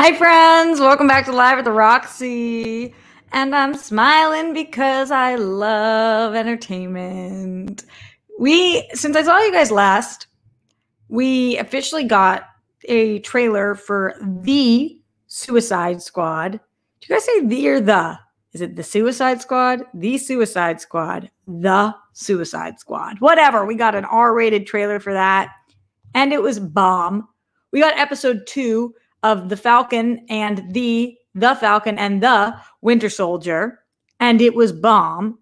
Hi, friends. Welcome back to Live at the Roxy. And I'm smiling because I love entertainment. We, since I saw you guys last, we officially got a trailer for The Suicide Squad. Do you guys say the or the? Is it The Suicide Squad? The Suicide Squad. The Suicide Squad. Whatever. We got an R rated trailer for that. And it was bomb. We got episode two of The Falcon and the The Falcon and the Winter Soldier, and it was bomb.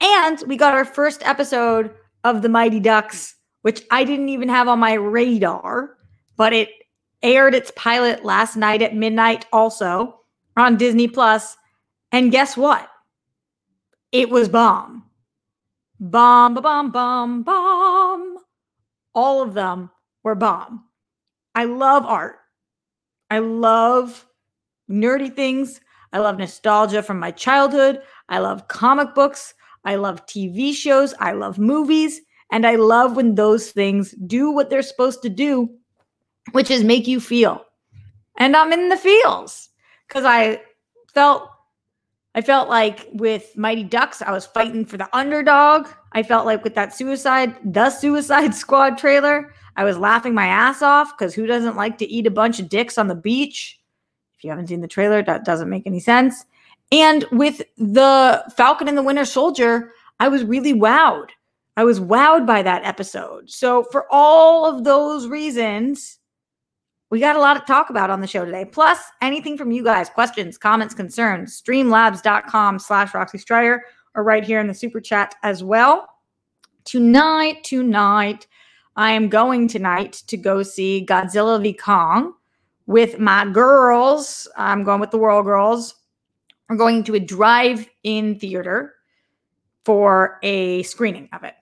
And we got our first episode of The Mighty Ducks, which I didn't even have on my radar, but it aired its pilot last night at midnight also on Disney Plus. And guess what? It was bomb. Bomb, bomb, bomb, bomb. All of them were bomb. I love art. I love nerdy things. I love nostalgia from my childhood. I love comic books. I love TV shows. I love movies. And I love when those things do what they're supposed to do, which is make you feel. And I'm in the feels because I felt. I felt like with Mighty Ducks, I was fighting for the underdog. I felt like with that suicide, the Suicide Squad trailer, I was laughing my ass off because who doesn't like to eat a bunch of dicks on the beach? If you haven't seen the trailer, that doesn't make any sense. And with the Falcon and the Winter Soldier, I was really wowed. I was wowed by that episode. So, for all of those reasons, we got a lot to talk about on the show today. Plus, anything from you guys, questions, comments, concerns, streamlabs.com slash Roxy Striar, or right here in the super chat as well. Tonight, tonight, I am going tonight to go see Godzilla v. Kong with my girls. I'm going with the World Girls. We're going to a drive in theater for a screening of it.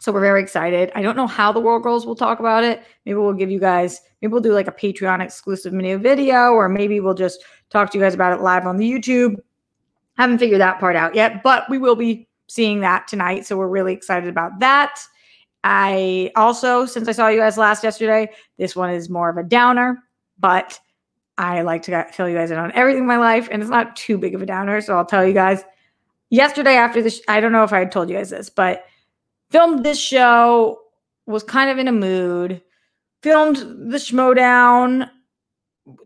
So we're very excited. I don't know how the World Girls will talk about it. Maybe we'll give you guys, maybe we'll do like a Patreon exclusive mini video, or maybe we'll just talk to you guys about it live on the YouTube. Haven't figured that part out yet, but we will be seeing that tonight. So we're really excited about that. I also, since I saw you guys last yesterday, this one is more of a downer, but I like to fill you guys in on everything in my life, and it's not too big of a downer. So I'll tell you guys. Yesterday, after this, I don't know if I had told you guys this, but filmed this show, was kind of in a mood, filmed the Schmoedown,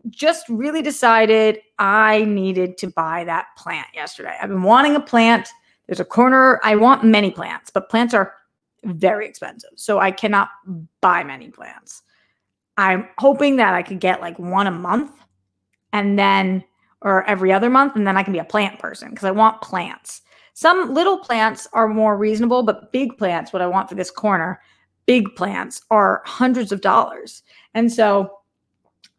just really decided I needed to buy that plant yesterday. I've been wanting a plant. There's a corner, I want many plants, but plants are very expensive. So I cannot buy many plants. I'm hoping that I could get like one a month and then, or every other month, and then I can be a plant person because I want plants. Some little plants are more reasonable, but big plants, what I want for this corner, big plants are hundreds of dollars. And so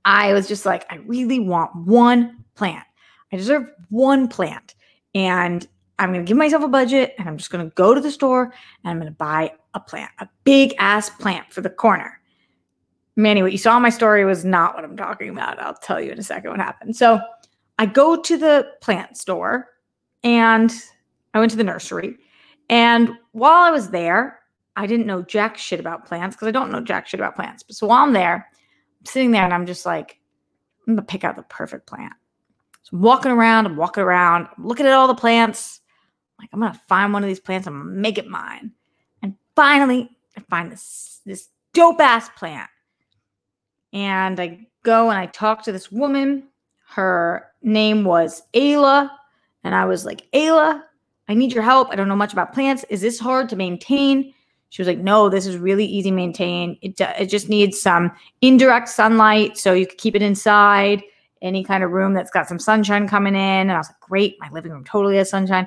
I was just like, I really want one plant. I deserve one plant. And I'm going to give myself a budget and I'm just going to go to the store and I'm going to buy a plant, a big ass plant for the corner. Manny, what you saw in my story was not what I'm talking about. I'll tell you in a second what happened. So I go to the plant store and I went to the nursery. And while I was there, I didn't know jack shit about plants because I don't know jack shit about plants. But so while I'm there, I'm sitting there and I'm just like, I'm gonna pick out the perfect plant. So I'm walking around, I'm walking around, I'm looking at all the plants. I'm like, I'm gonna find one of these plants, I'm gonna make it mine. And finally, I find this this dope ass plant. And I go and I talk to this woman. Her name was Ayla. And I was like, Ayla, I need your help. I don't know much about plants. Is this hard to maintain? She was like, No, this is really easy to maintain. It, it just needs some indirect sunlight so you can keep it inside, any kind of room that's got some sunshine coming in. And I was like, Great. My living room totally has sunshine.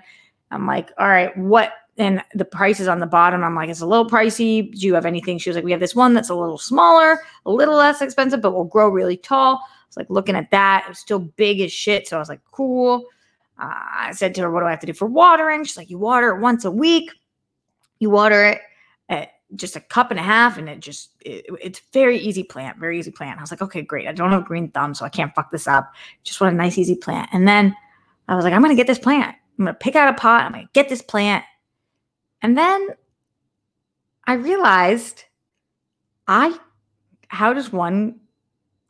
I'm like, All right, what? And the price is on the bottom. I'm like, It's a little pricey. Do you have anything? She was like, We have this one that's a little smaller, a little less expensive, but will grow really tall. I was like, Looking at that, it was still big as shit. So I was like, Cool. Uh, I said to her, What do I have to do for watering? She's like, You water it once a week. You water it at just a cup and a half, and it just it, it's very easy plant, very easy plant. I was like, okay, great. I don't have green thumb, so I can't fuck this up. Just want a nice, easy plant. And then I was like, I'm gonna get this plant. I'm gonna pick out a pot. I'm gonna get this plant. And then I realized I how does one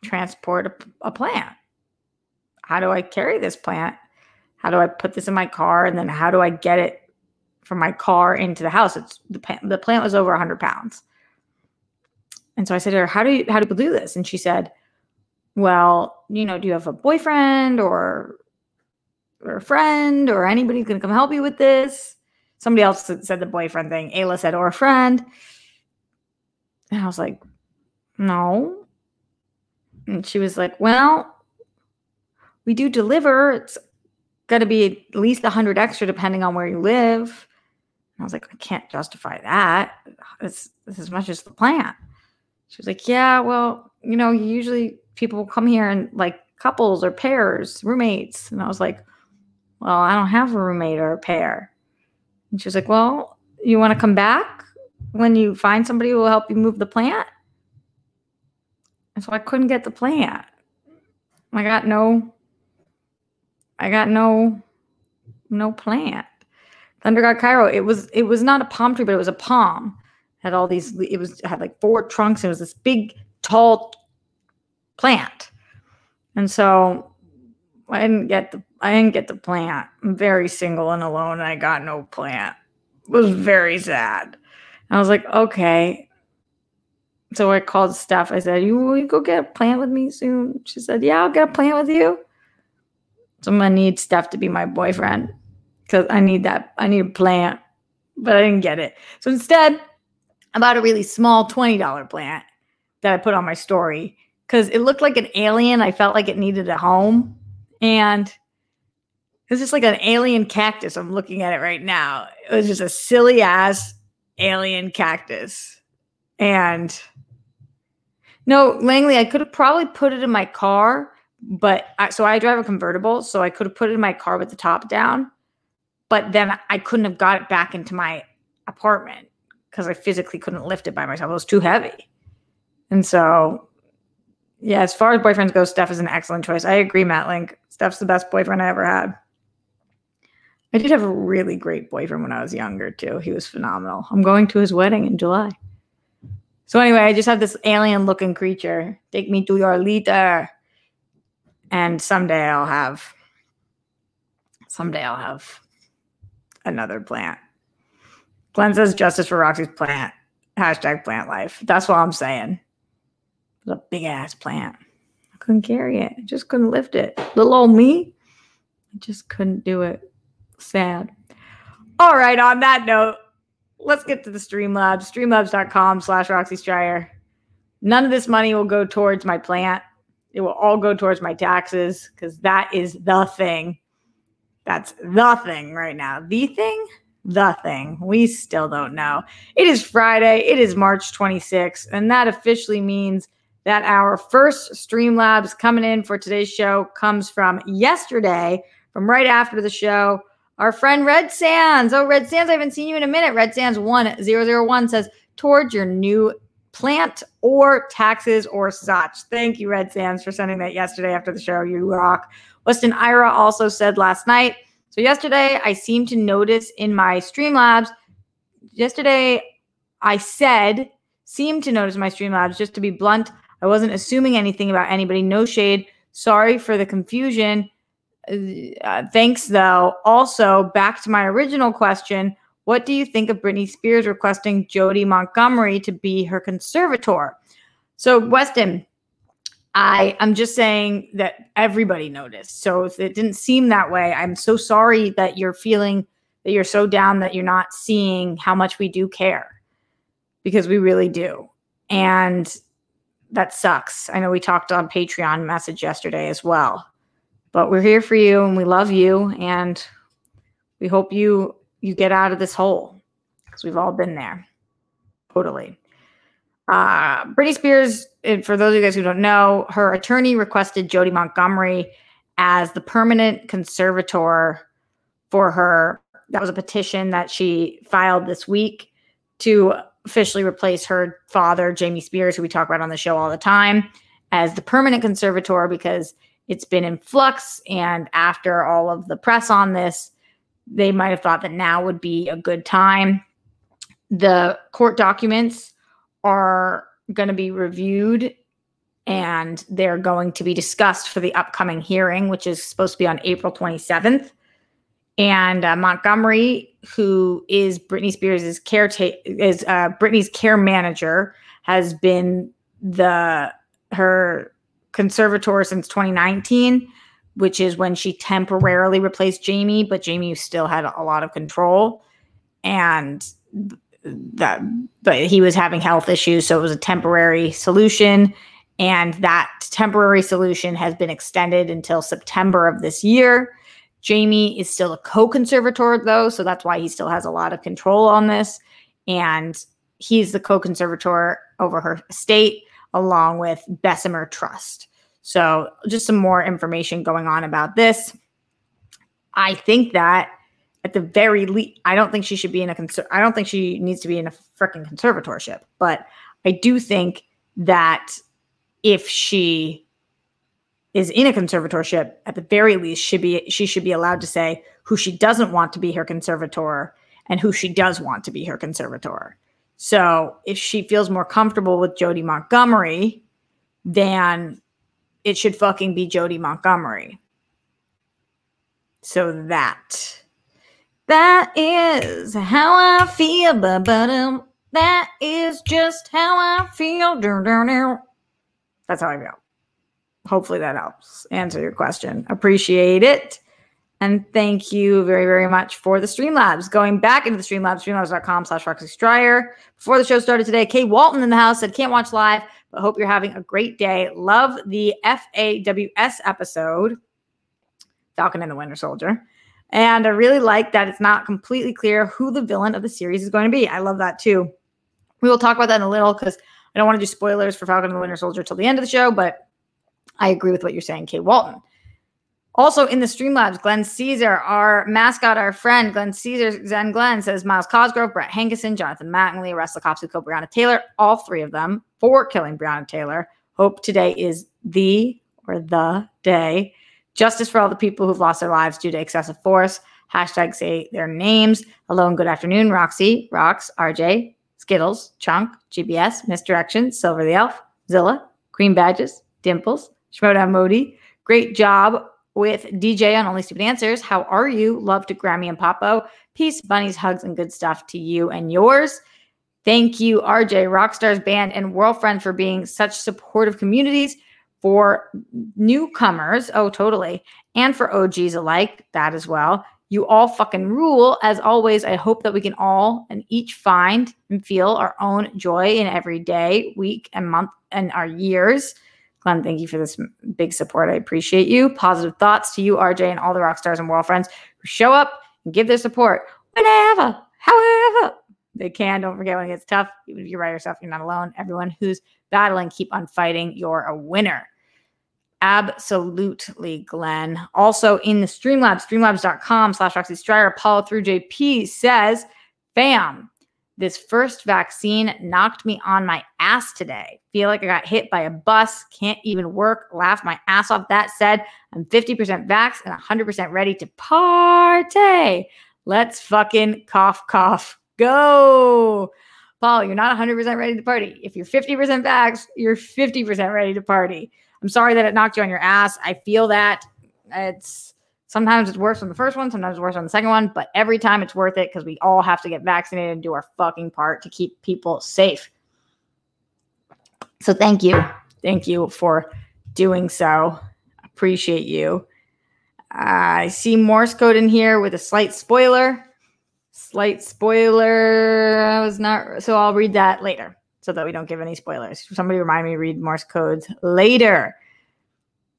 transport a, a, plant? How do I carry this plant? How do I put this in my car? And then how do I get it from my car into the house? It's the, plant, the plant was over 100 pounds. And so I said to her, how do you, how do people do this? And she said, well, you know, do you have a boyfriend or, or a friend or anybody going to come help you with this? Somebody else said the boyfriend thing. Ayla said, or a friend. And I was like, no. And she was like, well, we do deliver. It's got to be at least a hundred extra depending on where you live. And I was like, I can't justify that. It's, it's as much as the plant. She was like, yeah, well, you know, usually people come here and like couples or pairs, roommates. And I was like, well, I don't have a roommate or a pair. And she was like, Well, you want to come back when you find somebody who will help you move the plant? And so I couldn't get the plant. I got no, I got no, no plant. Thunder God Cairo, it was it was not a palm tree, but it was a palm. It had all these, it was it had like four trunks. It was this big, tall plant. And so I didn't get the I didn't get the plant. I'm very single and alone, and I got no plant. It was very sad. I was like, okay. So I called Steph. I said, you, will you go get a plant with me soon? She said, yeah, I'll get a plant with you. So I'm gonna need Steph to be my boyfriend because I need that. I need a plant, but I didn't get it. So instead, I bought a really small $20 plant that I put on my story because it looked like an alien. I felt like it needed a home. And it's just like an alien cactus. I'm looking at it right now. It was just a silly ass alien cactus. And no, Langley, I could have probably put it in my car, but I, so I drive a convertible, so I could have put it in my car with the top down, but then I couldn't have got it back into my apartment because I physically couldn't lift it by myself. It was too heavy. And so, yeah, as far as boyfriends go, Steph is an excellent choice. I agree, Matt Link. Steph's the best boyfriend I ever had. I did have a really great boyfriend when I was younger too. He was phenomenal. I'm going to his wedding in July. So anyway, I just have this alien looking creature. Take me to your leader. And someday I'll have someday I'll have another plant. Glenn says justice for Roxy's plant. Hashtag plant life. That's what I'm saying. A big ass plant. I couldn't carry it. I just couldn't lift it. Little old me. I just couldn't do it. Sad. All right, on that note, let's get to the Streamlabs. Streamlabs.com slash Roxy Striar. None of this money will go towards my plant. It will all go towards my taxes because that is the thing. That's the thing right now. The thing? The thing. We still don't know. It is Friday. It is March 26th. And that officially means that our first Streamlabs coming in for today's show comes from yesterday, from right after the show. Our friend Red Sands. Oh, Red Sands, I haven't seen you in a minute. Red Sands 1001 says, towards your new plant or taxes or such. Thank you, Red Sands, for sending that yesterday after the show. You rock. Weston Ira also said last night. So, yesterday, I seemed to notice in my Streamlabs, yesterday, I said, seemed to notice my Streamlabs, just to be blunt. I wasn't assuming anything about anybody. No shade. Sorry for the confusion. Uh, thanks, though. Also, back to my original question What do you think of Britney Spears requesting Jodi Montgomery to be her conservator? So, Weston, I, I'm just saying that everybody noticed. So, if it didn't seem that way, I'm so sorry that you're feeling that you're so down that you're not seeing how much we do care because we really do. And that sucks. I know we talked on Patreon message yesterday as well but we're here for you and we love you and we hope you you get out of this hole because we've all been there. Totally. Uh britney spears and for those of you guys who don't know her attorney requested jodi montgomery as the permanent conservator for her. That was a petition that she filed this week to officially replace her father, Jamie Spears, who we talk about on the show all the time, as the permanent conservator because it's been in flux. And after all of the press on this, they might have thought that now would be a good time. The court documents are going to be reviewed and they're going to be discussed for the upcoming hearing, which is supposed to be on April 27th. And uh, Montgomery, who is Britney Spears' caretaker, is uh, Britney's care manager, has been the her conservator since 2019, which is when she temporarily replaced Jamie, but Jamie still had a lot of control. And that, but he was having health issues, so it was a temporary solution. And that temporary solution has been extended until September of this year. Jamie is still a co conservator, though, so that's why he still has a lot of control on this. And he's the co conservator over her estate along with Bessemer Trust. So, just some more information going on about this. I think that at the very least, I don't think she should be in a conser- I don't think she needs to be in a freaking conservatorship, but I do think that if she is in a conservatorship, at the very least, should be she should be allowed to say who she doesn't want to be her conservator and who she does want to be her conservator. So if she feels more comfortable with Jodi Montgomery, then it should fucking be Jodi Montgomery. So that that is how I feel, but um, that is just how I feel. That's how I feel. Hopefully that helps answer your question. Appreciate it. And thank you very, very much for the Streamlabs. Going back into the Streamlabs, streamlabs.com slash Roxy Striar. Before the show started today, Kay Walton in the house said, can't watch live, but hope you're having a great day. Love the FAWS episode, Falcon and the Winter Soldier. And I really like that it's not completely clear who the villain of the series is going to be. I love that too. We will talk about that in a little because I don't want to do spoilers for Falcon and the Winter Soldier till the end of the show, but I agree with what you're saying, Kay Walton. Also in the Streamlabs, Glenn Caesar, our mascot, our friend, Glenn Caesar, Zen Glenn says Miles Cosgrove, Brett Hankison, Jonathan Mattingly arrest the cops who killed Breonna Taylor, all three of them for killing Breonna Taylor. Hope today is the or the day. Justice for all the people who've lost their lives due to excessive force. Hashtag say their names. Hello and good afternoon, Roxy, Rox, RJ, Skittles, Chunk, GBS, Misdirection, Silver the Elf, Zilla, Green Badges, Dimples, Shmoda Modi. Great job with DJ on Only Stupid Answers. How are you? Love to Grammy and Popo. Peace, bunnies, hugs, and good stuff to you and yours. Thank you, RJ, Rockstars Band, and World Worldfriend for being such supportive communities for newcomers. Oh, totally. And for OGs alike, that as well. You all fucking rule. As always, I hope that we can all and each find and feel our own joy in every day, week, and month, and our years. Glenn, thank you for this big support. I appreciate you. Positive thoughts to you, RJ, and all the rock stars and world friends who show up and give their support whenever, however they can. Don't forget when it gets tough, even if you're by yourself, you're not alone. Everyone who's battling, keep on fighting. You're a winner. Absolutely, Glenn. Also in the Streamlabs, streamlabs.com slash Roxy Striar, Apollo through JP says, Bam, this first vaccine knocked me on my ass today. Feel like I got hit by a bus, can't even work, laugh my ass off. That said, I'm 50% vax and 100% ready to party. Let's fucking cough, cough, go. Paul, you're not 100% ready to party. If you're 50% vax, you're 50% ready to party. I'm sorry that it knocked you on your ass. I feel that. It's Sometimes it's worse on the first one, sometimes it's worse on the second one, but every time it's worth it because we all have to get vaccinated and do our fucking part to keep people safe. So thank you. Thank you for doing so. Appreciate you. I see Morse code in here with a slight spoiler. Slight spoiler. I was not, so I'll read that later so that we don't give any spoilers. Somebody remind me read Morse codes later.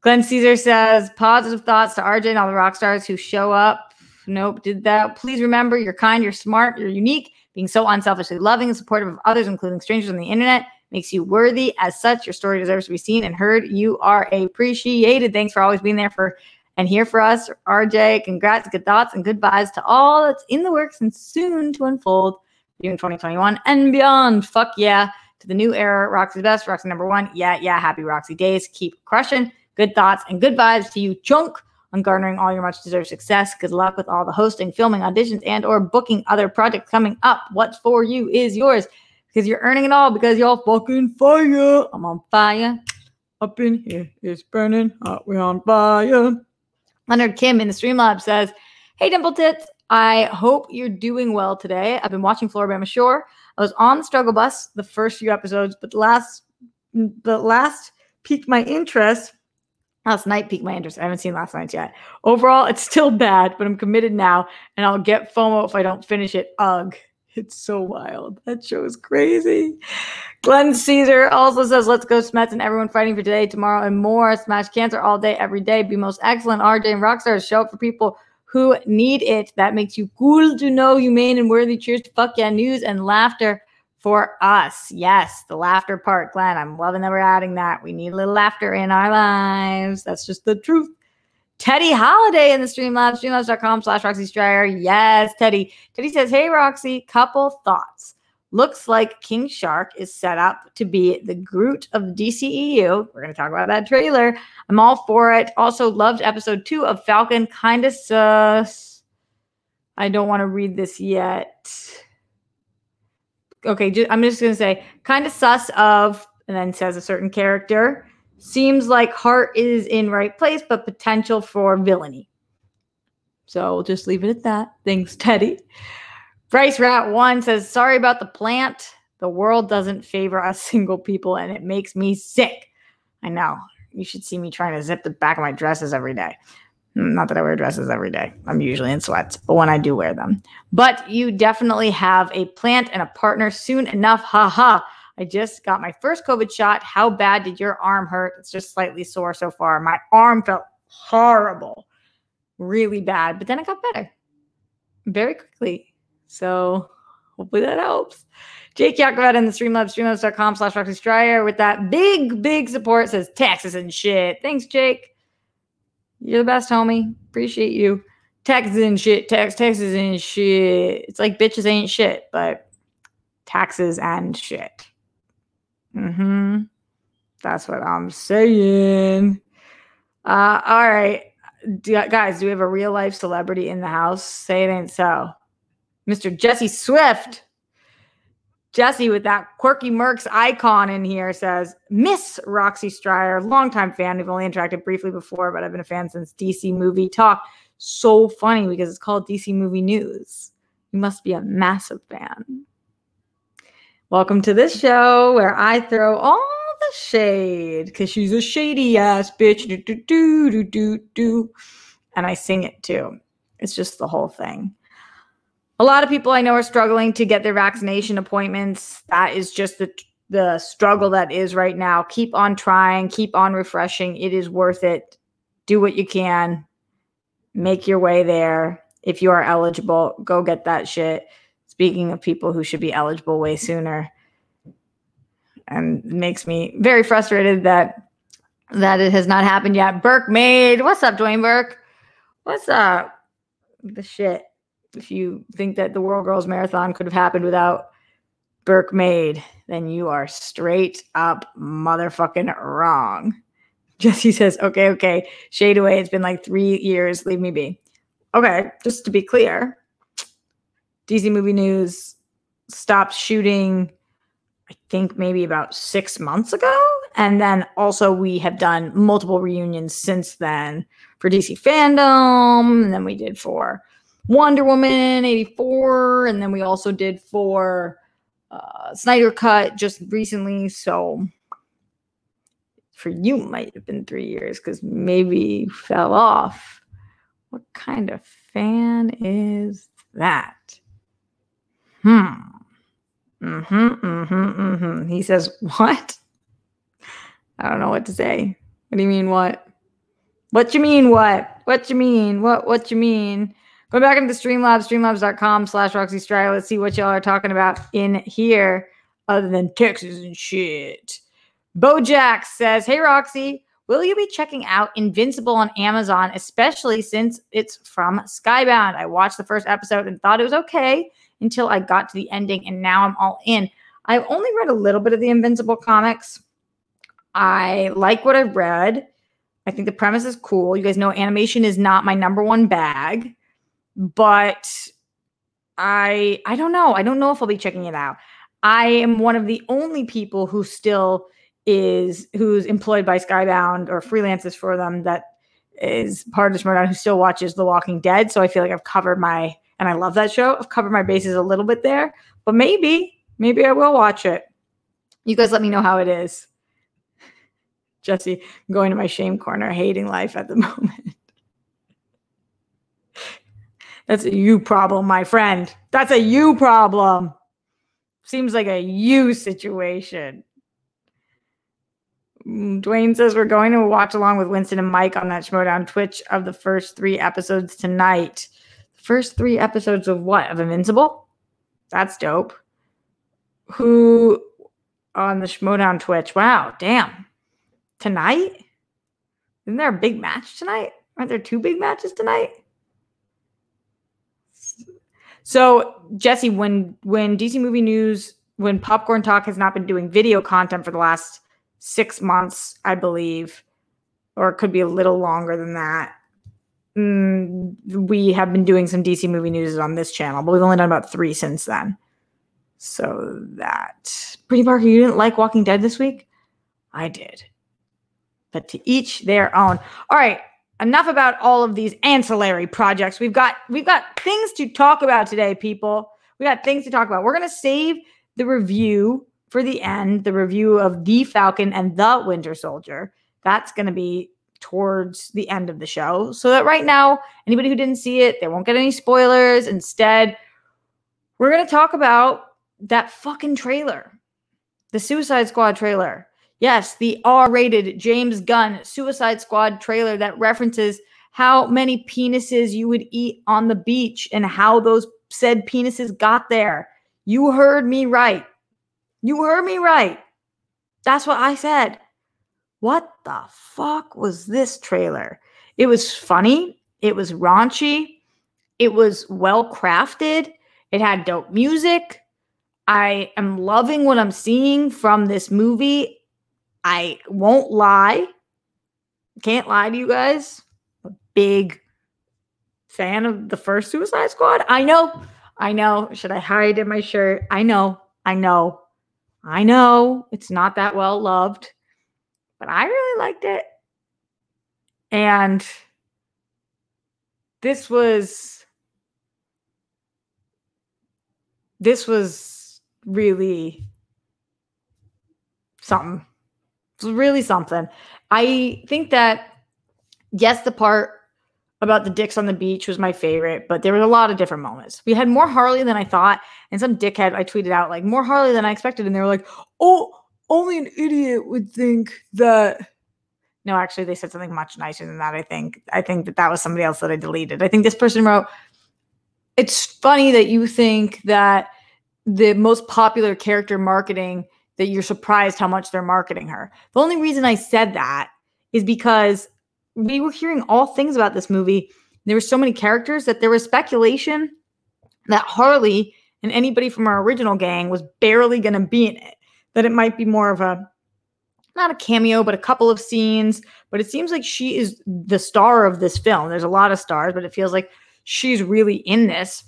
Glenn Caesar says positive thoughts to RJ and all the rock stars who show up. Nope, did that. Please remember you're kind, you're smart, you're unique. Being so unselfishly loving and supportive of others, including strangers on the internet, makes you worthy. As such, your story deserves to be seen and heard. You are appreciated. Thanks for always being there for and here for us, RJ. Congrats, good thoughts, and good vibes to all that's in the works and soon to unfold in 2021 and beyond. Fuck yeah. To the new era, Roxy best, Roxy number one. Yeah, yeah. Happy Roxy days. Keep crushing. Good thoughts and good vibes to you, Chunk, on garnering all your much deserved success. Good luck with all the hosting, filming, auditions, and or booking other projects coming up. What's for you is yours because you're earning it all because y'all fucking fire. I'm on fire. Up in here, it's burning hot. We're on fire. Leonard Kim in the Streamlab says, Hey, Dimple Tits. I hope you're doing well today. I've been watching Floribama Shore. I was on the struggle bus the first few episodes, but the last the last piqued my interest. Last night piqued my interest. I haven't seen last night's yet. Overall, it's still bad, but I'm committed now, and I'll get FOMO if I don't finish it. Ugh. It's so wild. That show is crazy. Glenn Caesar also says, Let's go, Smets, and everyone fighting for today, tomorrow, and more. Smash cancer all day, every day. Be most excellent. RJ and Rockstars show up for people who need it. That makes you cool to know, humane and worthy. Cheers to fuck yeah news and laughter for us. Yes, the laughter part, Glenn. I'm loving that we're adding that. We need a little laughter in our lives. That's just the truth. Teddy Holiday in the Streamlabs, streamlabs.com slash Roxy Striar. Yes, Teddy. Teddy says, Hey, Roxy, couple thoughts. Looks like King Shark is set up to be the Groot of DCEU. We're going to talk about that trailer. I'm all for it. Also, loved episode two of Falcon. Kind of sus. I don't want to read this yet. Okay, I'm just going to say kind of sus of, and then says a certain character. Seems like heart is in right place, but potential for villainy. So we'll just leave it at that. Thanks, Teddy. Bryce Rat One says, "Sorry about the plant. The world doesn't favor us single people, and it makes me sick. I know. You should see me trying to zip the back of my dresses every day. Not that I wear dresses every day. I'm usually in sweats, but when I do wear them. But you definitely have a plant and a partner soon enough. Ha ha. I just got my first COVID shot. How bad did your arm hurt? It's just slightly sore so far. My arm felt horrible, really bad, but then it got better very quickly. So hopefully that helps. Jake Yakovet in the Streamlabs, streamlabs.com slash Roxy Striar with that big, big support says taxes and shit. Thanks, Jake. You're the best, homie. Appreciate you. Taxes and shit, tax, taxes and shit. It's like bitches ain't shit, but taxes and shit. Mm-hmm. That's what I'm saying. Uh, all right. Do, guys, do we have a real life celebrity in the house? Say it ain't so. Mr. Jesse Swift. Jesse with that quirky Mercs icon in here says, Miss Roxy Striar, longtime fan. We've only interacted briefly before, but I've been a fan since DC Movie Talk. So funny because it's called DC Movie News. You must be a massive fan. Welcome to this show where I throw all the shade because she's a shady ass bitch. Do, do, do, do, do, do. And I sing it too. It's just the whole thing. A lot of people I know are struggling to get their vaccination appointments. That is just the the struggle that is right now. Keep on trying, keep on refreshing. It is worth it. Do what you can. Make your way there. If you are eligible, go get that shit speaking of people who should be eligible way sooner and makes me very frustrated that that it has not happened yet. Burke made what's up, Dwayne Burke? What's up? The shit. If you think that the World Girls Marathon could have happened without Burke made, then you are straight up motherfucking wrong. Jesse says, okay, okay, shade away. It's been like three years. Leave me be. Okay, just to be clear, DC Movie News stopped shooting, I think maybe about six months ago. And then also, we have done multiple reunions since then for DC Fandom. And then we did for Wonder Woman 84. And then we also did for uh, Snyder Cut just recently. So for you, might have been three years because maybe fell off. What kind of fan is that? Hmm. Mm-hmm. Mm-hmm. Mm-hmm. He says, What? I don't know what to say. What do you mean what? What you mean what? What you mean? What what you mean? Go back into the Streamlabs, streamlabs.com slash Roxy Striar. Let's see what y'all are talking about in here other than Texas and shit. Bojack says, Hey Roxy, Will you be checking out Invincible on Amazon, especially since it's from Skybound? I watched the first episode and thought it was okay until I got to the ending, and now I'm all in. I've only read a little bit of the Invincible comics. I like what I've read. I think the premise is cool. You guys know animation is not my number one bag, but I I don't know. I don't know if I'll be checking it out. I am one of the only people who still is who's employed by Skybound or freelances for them that is part of this Schmoedown who still watches The Walking Dead. So I feel like I've covered my and I love that show. I've covered my bases a little bit there, but maybe, maybe I will watch it. You guys let me know how it is. Jesse, I'm going to my shame corner, hating life at the moment. That's a you problem, my friend. That's a you problem. Seems like a you situation. Mm, Dwayne says we're going to watch along with Winston and Mike on that Schmoedown Twitch of the first three episodes tonight. The First three episodes of what? Of Invincible? That's dope. Who on the Schmoedown Twitch? Wow, damn. Tonight? Isn't there a big match tonight? Aren't there two big matches tonight? So Jesse, when when DC Movie News, when Popcorn Talk has not been doing video content for the last six months, I believe, or it could be a little longer than that. Mm, we have been doing some DC movie news on this channel, but we've only done about three since then. So that Pretty Parker, you didn't like Walking Dead this week? I did. But to each their own. All right, enough about all of these ancillary projects. We've got we've got things to talk about today, people. We got things to talk about. We're gonna save the review for the end, the review of The Falcon and The Winter Soldier. That's to be towards the end of the show. So that right now, anybody who didn't see it, they won't get any spoilers. Instead, we're to talk about that fucking trailer, the Suicide Squad trailer. Yes, the R rated James Gunn Suicide Squad trailer that references how many penises you would eat on the beach and how those said penises got there. You heard me right. You heard me right. That's what I said. What the fuck was this trailer? It was funny. It was raunchy. It was well crafted. It had dope music. I am loving what I'm seeing from this movie. I won't lie. Can't lie to you guys. A big fan of the first Suicide Squad. I know. I know. Should I hide in my shirt? I know. I know. I know it's not that well loved, but I really liked it. And this was this was really something. It was really something. I think that yes, the part about the dicks on the beach was my favorite, but there was a lot of different moments. We had more Harley than I thought, and some dickhead I tweeted out like more Harley than I expected, and they were like, "Oh, only an idiot would think that." No, actually, they said something much nicer than that. I think. I think that that was somebody else that I deleted. I think this person wrote, "It's funny that you think that the most popular character marketing that you're surprised how much they're marketing her." The only reason I said that is because we were hearing all things about this movie. There were so many characters that there was speculation that Harley and anybody from our original gang was barely going to be in it. That it might be more of a not a cameo, but a couple of scenes. But it seems like she is the star of this film. There's a lot of stars, but it feels like she's really in this.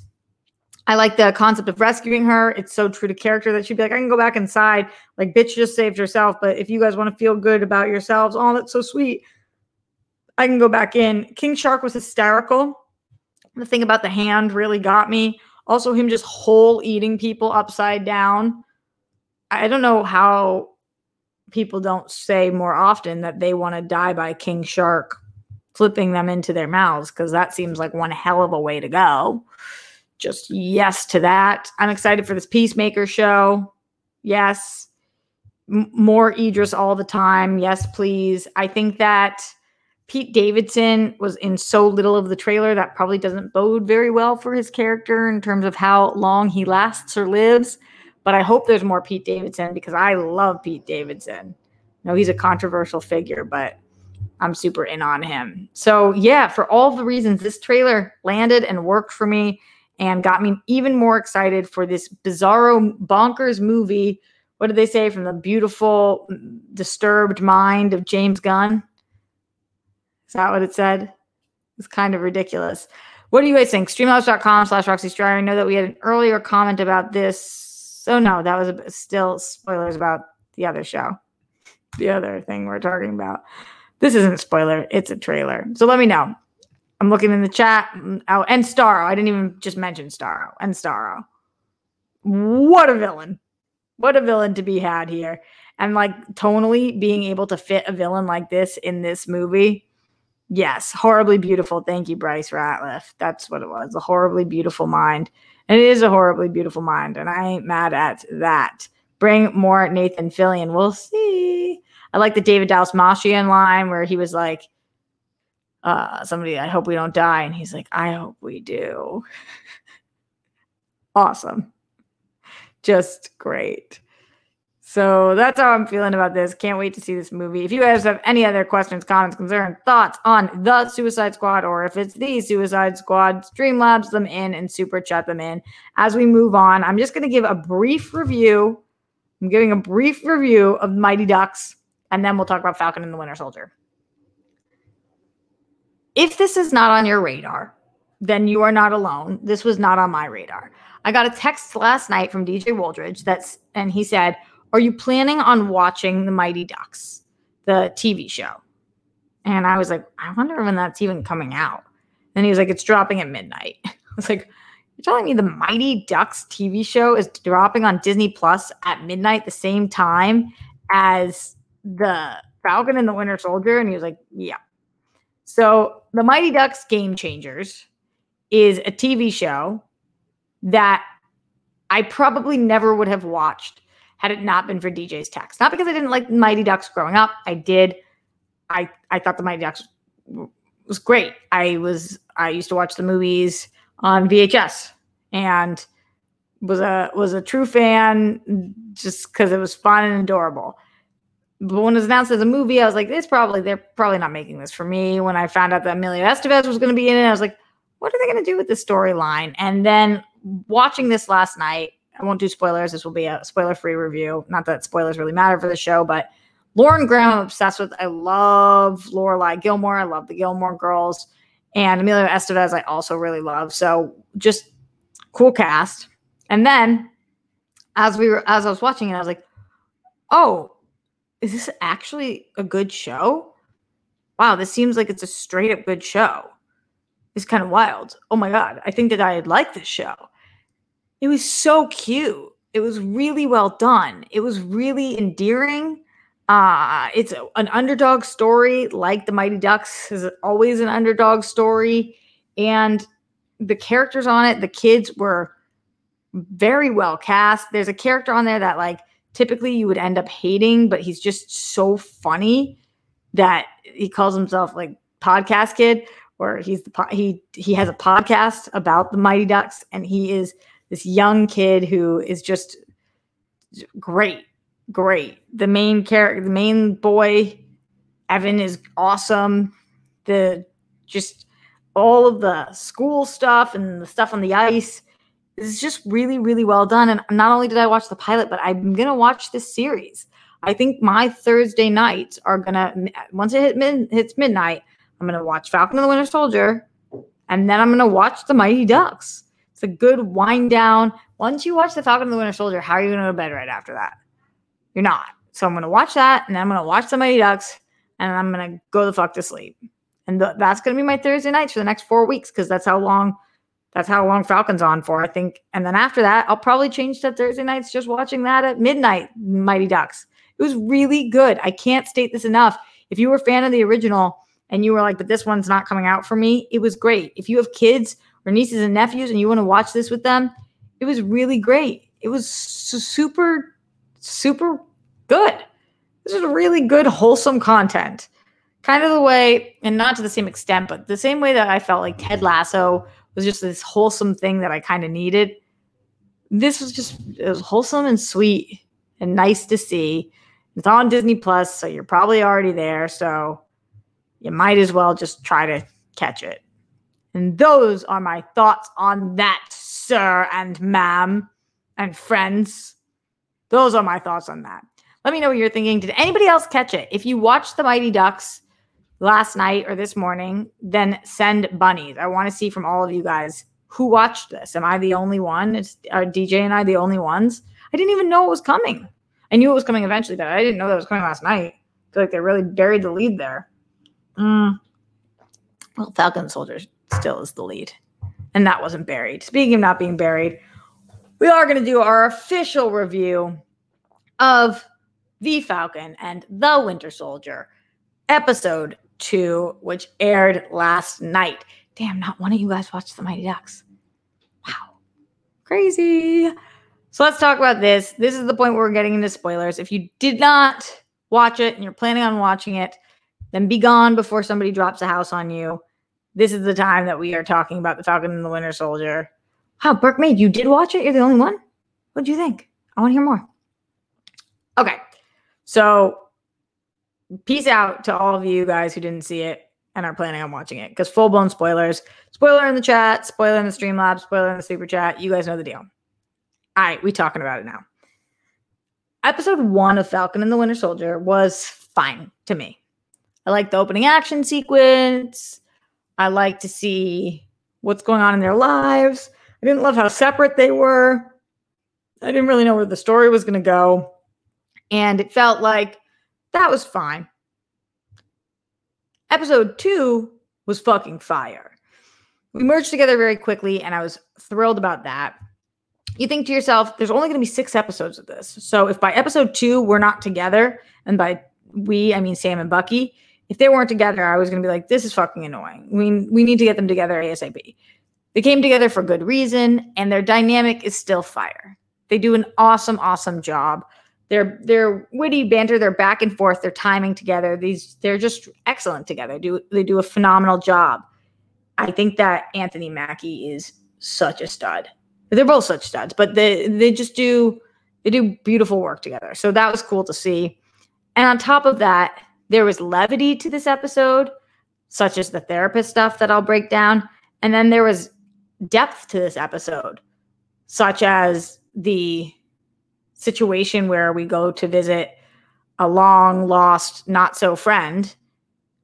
I like the concept of rescuing her. It's so true to character that she'd be like, I can go back inside. Like, bitch just saved herself. But if you guys want to feel good about yourselves, oh, that's so sweet. I can go back in. King Shark was hysterical. The thing about the hand really got me. Also, him just whole eating people upside down. I don't know how people don't say more often that they want to die by King Shark flipping them into their mouths because that seems like one hell of a way to go. Just yes to that. I'm excited for this Peacemaker show. Yes. M- more Idris all the time. Yes, please. I think that Pete Davidson was in so little of the trailer that probably doesn't bode very well for his character in terms of how long he lasts or lives. But I hope there's more Pete Davidson because I love Pete Davidson. No, he's a controversial figure, but I'm super in on him. So, yeah, for all the reasons, this trailer landed and worked for me and got me even more excited for this bizarro, bonkers movie. What did they say from the beautiful, disturbed mind of James Gunn? Is that what it said? It's kind of ridiculous. What do you guys think? Streamlabs.com slash Roxy. I know that we had an earlier comment about this. Oh, no, that was still spoilers about the other show, the other thing we're talking about. This isn't a spoiler, it's a trailer. So let me know. I'm looking in the chat. Oh, and Starro. I didn't even just mention Starro and Starro. What a villain. What a villain to be had here. And like tonally being able to fit a villain like this in this movie. Yes, horribly beautiful. Thank you, Bryce Ratliff. That's what it was. A horribly beautiful mind. And it is a horribly beautiful mind. And I ain't mad at that. Bring more Nathan Fillion. We'll see. I like the David Dastmalchian line where he was like, uh, somebody, I hope we don't die. And he's like, I hope we do. awesome. Just great. So that's how I'm feeling about this. Can't wait to see this movie. If you guys have any other questions, comments, concerns, thoughts on the Suicide Squad, or if it's the Suicide Squad, Streamlabs them in and super chat them in. As we move on, I'm just going to give a brief review. I'm giving a brief review of Mighty Ducks, and then we'll talk about Falcon and the Winter Soldier. If this is not on your radar, then you are not alone. This was not on my radar. I got a text last night from DJ Wooldridge that's and he said, "Are you planning on watching the Mighty Ducks, the TV show?" And I was like, "I wonder when that's even coming out." And he was like, "It's dropping at midnight." I was like, "You're telling me the Mighty Ducks TV show is dropping on Disney Plus at midnight the same time as the Falcon and the Winter Soldier?" And he was like, "Yeah." So, The Mighty Ducks Game Changers is a TV show that I probably never would have watched had it not been for DJ's text. Not because I didn't like Mighty Ducks growing up. I did. I I thought the Mighty Ducks was great. I was I used to watch the movies on VHS and was a was a true fan just because it was fun and adorable. But when it was announced as a movie, I was like, "This probably they're probably not making this for me." When I found out that Emilio Estevez was going to be in it, I was like, "What are they going to do with this storyline?" And then watching this last night, I won't do spoilers. This will be a spoiler-free review. Not that spoilers really matter for the show, but Lauren Graham, I'm obsessed with. I love Lorelai Gilmore. I love the Gilmore Girls, and Emilio Estevez. I also really love. So just cool cast. And then as we were as I was watching it, I was like, "Oh, is this actually a good show? Wow, this seems like it's a straight up good show. It's kind of wild. Oh my God, I think that I'd like this show. It was so cute. It was really well done. It was really endearing. Uh, it's a, an underdog story, like the Mighty Ducks is always an underdog story. And the characters on it, the kids were very well cast. There's a character on there that like typically you would end up hating, but he's just so funny that he calls himself like podcast kid or he's the po- he he has a podcast about the Mighty Ducks and he is this young kid who is just great great. The main character the main boy Evan is awesome. The just all of the school stuff and the stuff on the ice it's just really, really well done. And not only did I watch the pilot, but I'm gonna watch this series. I think my Thursday nights are gonna once it hit mid, hits midnight, I'm gonna watch Falcon and the Winter Soldier, and then I'm gonna watch the Mighty Ducks. It's a good wind down. Once you watch the Falcon and the Winter Soldier, how are you gonna go to bed right after that? You're not. So I'm gonna watch that, and then I'm gonna watch the Mighty Ducks, and I'm gonna go the fuck to sleep. And th- that's gonna be my Thursday nights for the next four weeks because that's how long that's how long Falcon's on for, I think. And then after that, I'll probably change to Thursday nights just watching that at midnight, Mighty Ducks. It was really good. I can't state this enough. If you were a fan of the original and you were like, but this one's not coming out for me, it was great. If you have kids or nieces and nephews and you want to watch this with them, it was really great. It was super, super good. This is really good, wholesome content. Kind of the way, and not to the same extent, but the same way that I felt like Ted Lasso was just this wholesome thing that I kind of needed. This was just it was wholesome and sweet and nice to see. It's on Disney Plus, so you're probably already there. So you might as well just try to catch it. And those are my thoughts on that, sir and ma'am and friends. Those are my thoughts on that. Let me know what you're thinking. Did anybody else catch it? If you watched the Mighty Ducks last night or this morning, then send bunnies. I want to see from all of you guys who watched this. Am I the only one? Is are DJ and I the only ones? I didn't even know it was coming. I knew it was coming eventually, but I didn't know that was coming last night. I feel like they really buried the lead there. Mm. Well, Falcon Soldier still is the lead, and that wasn't buried. Speaking of not being buried, we are going to do our official review of The Falcon and the Winter Soldier, episode two, which aired last night. Damn, not one of you guys watched The Mighty Ducks. Wow. Crazy. So let's talk about this. This is the point where we're getting into spoilers. If you did not watch it and you're planning on watching it, then be gone before somebody drops a house on you. This is the time that we are talking about the Falcon and the Winter Soldier. Wow, Burke Maid, you did watch it? You're the only one? What'd you think? I want to hear more. Okay. So peace out to all of you guys who didn't see it and are planning on watching it because full blown spoilers. Spoiler in the chat, spoiler in the Streamlabs, spoiler in the super chat. You guys know the deal. All right, we talking about it now. Episode one of Falcon and the Winter Soldier was fine to me. I like the opening action sequence. I like to see what's going on in their lives. I didn't love how separate they were. I didn't really know where the story was going to go. And it felt like that was fine. Episode two was fucking fire. We merged together very quickly, and I was thrilled about that. You think to yourself, there's only going to be six episodes of this. So if by episode two we're not together, and by we, I mean Sam and Bucky, if they weren't together, I was going to be like, this is fucking annoying. We, we need to get them together ASAP. They came together for good reason, and their dynamic is still fire. They do an awesome, awesome job. They're they're witty banter. They're back and forth. They're timing together. These they're just excellent together. Do they do a phenomenal job? I think that Anthony Mackie is such a stud. They're both such studs, but they they just do they do beautiful work together. So that was cool to see. And on top of that, there was levity to this episode, such as the therapist stuff that I'll break down. And then there was depth to this episode, such as the situation where we go to visit a long lost, not so friend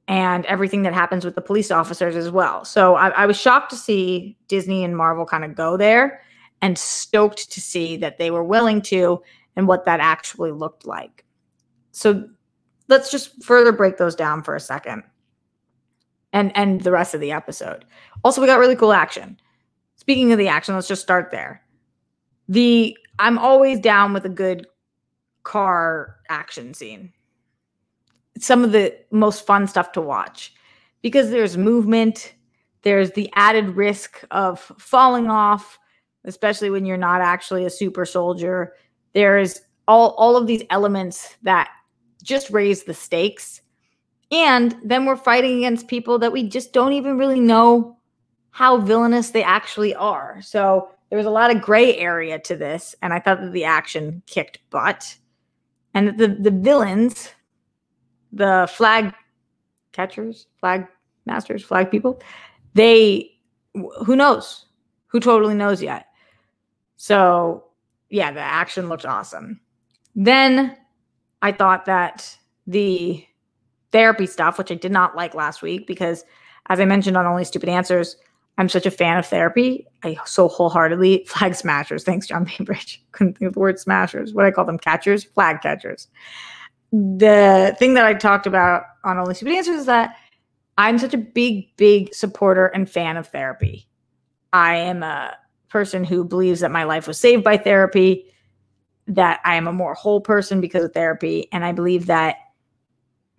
and everything that happens with the police officers as well. So I, I was shocked to see Disney and Marvel kind of go there and stoked to see that they were willing to and what that actually looked like. So let's just further break those down for a second and and the rest of the episode. Also, we got really cool action. Speaking of the action, let's just start there. The I'm always down with a good car action scene. It's some of the most fun stuff to watch because there's movement, there's the added risk of falling off, especially when you're not actually a super soldier. There's all all of these elements that just raise the stakes. And then we're fighting against people that we just don't even really know how villainous they actually are. So there was a lot of gray area to this, and I thought that the action kicked butt. And the the villains, the flag catchers, flag masters, flag people, they who knows? Who totally knows yet? So yeah, the action looked awesome. Then I thought that the therapy stuff, which I did not like last week because as I mentioned on Only Stupid Answers, I'm such a fan of therapy. I so wholeheartedly flag smashers. Thanks, John Bainbridge. Couldn't think of the word smashers. What I call them catchers, flag catchers. The thing that I talked about on Only Stupid Answers is that I'm such a big, big supporter and fan of therapy. I am a person who believes that my life was saved by therapy, that I am a more whole person because of therapy. And I believe that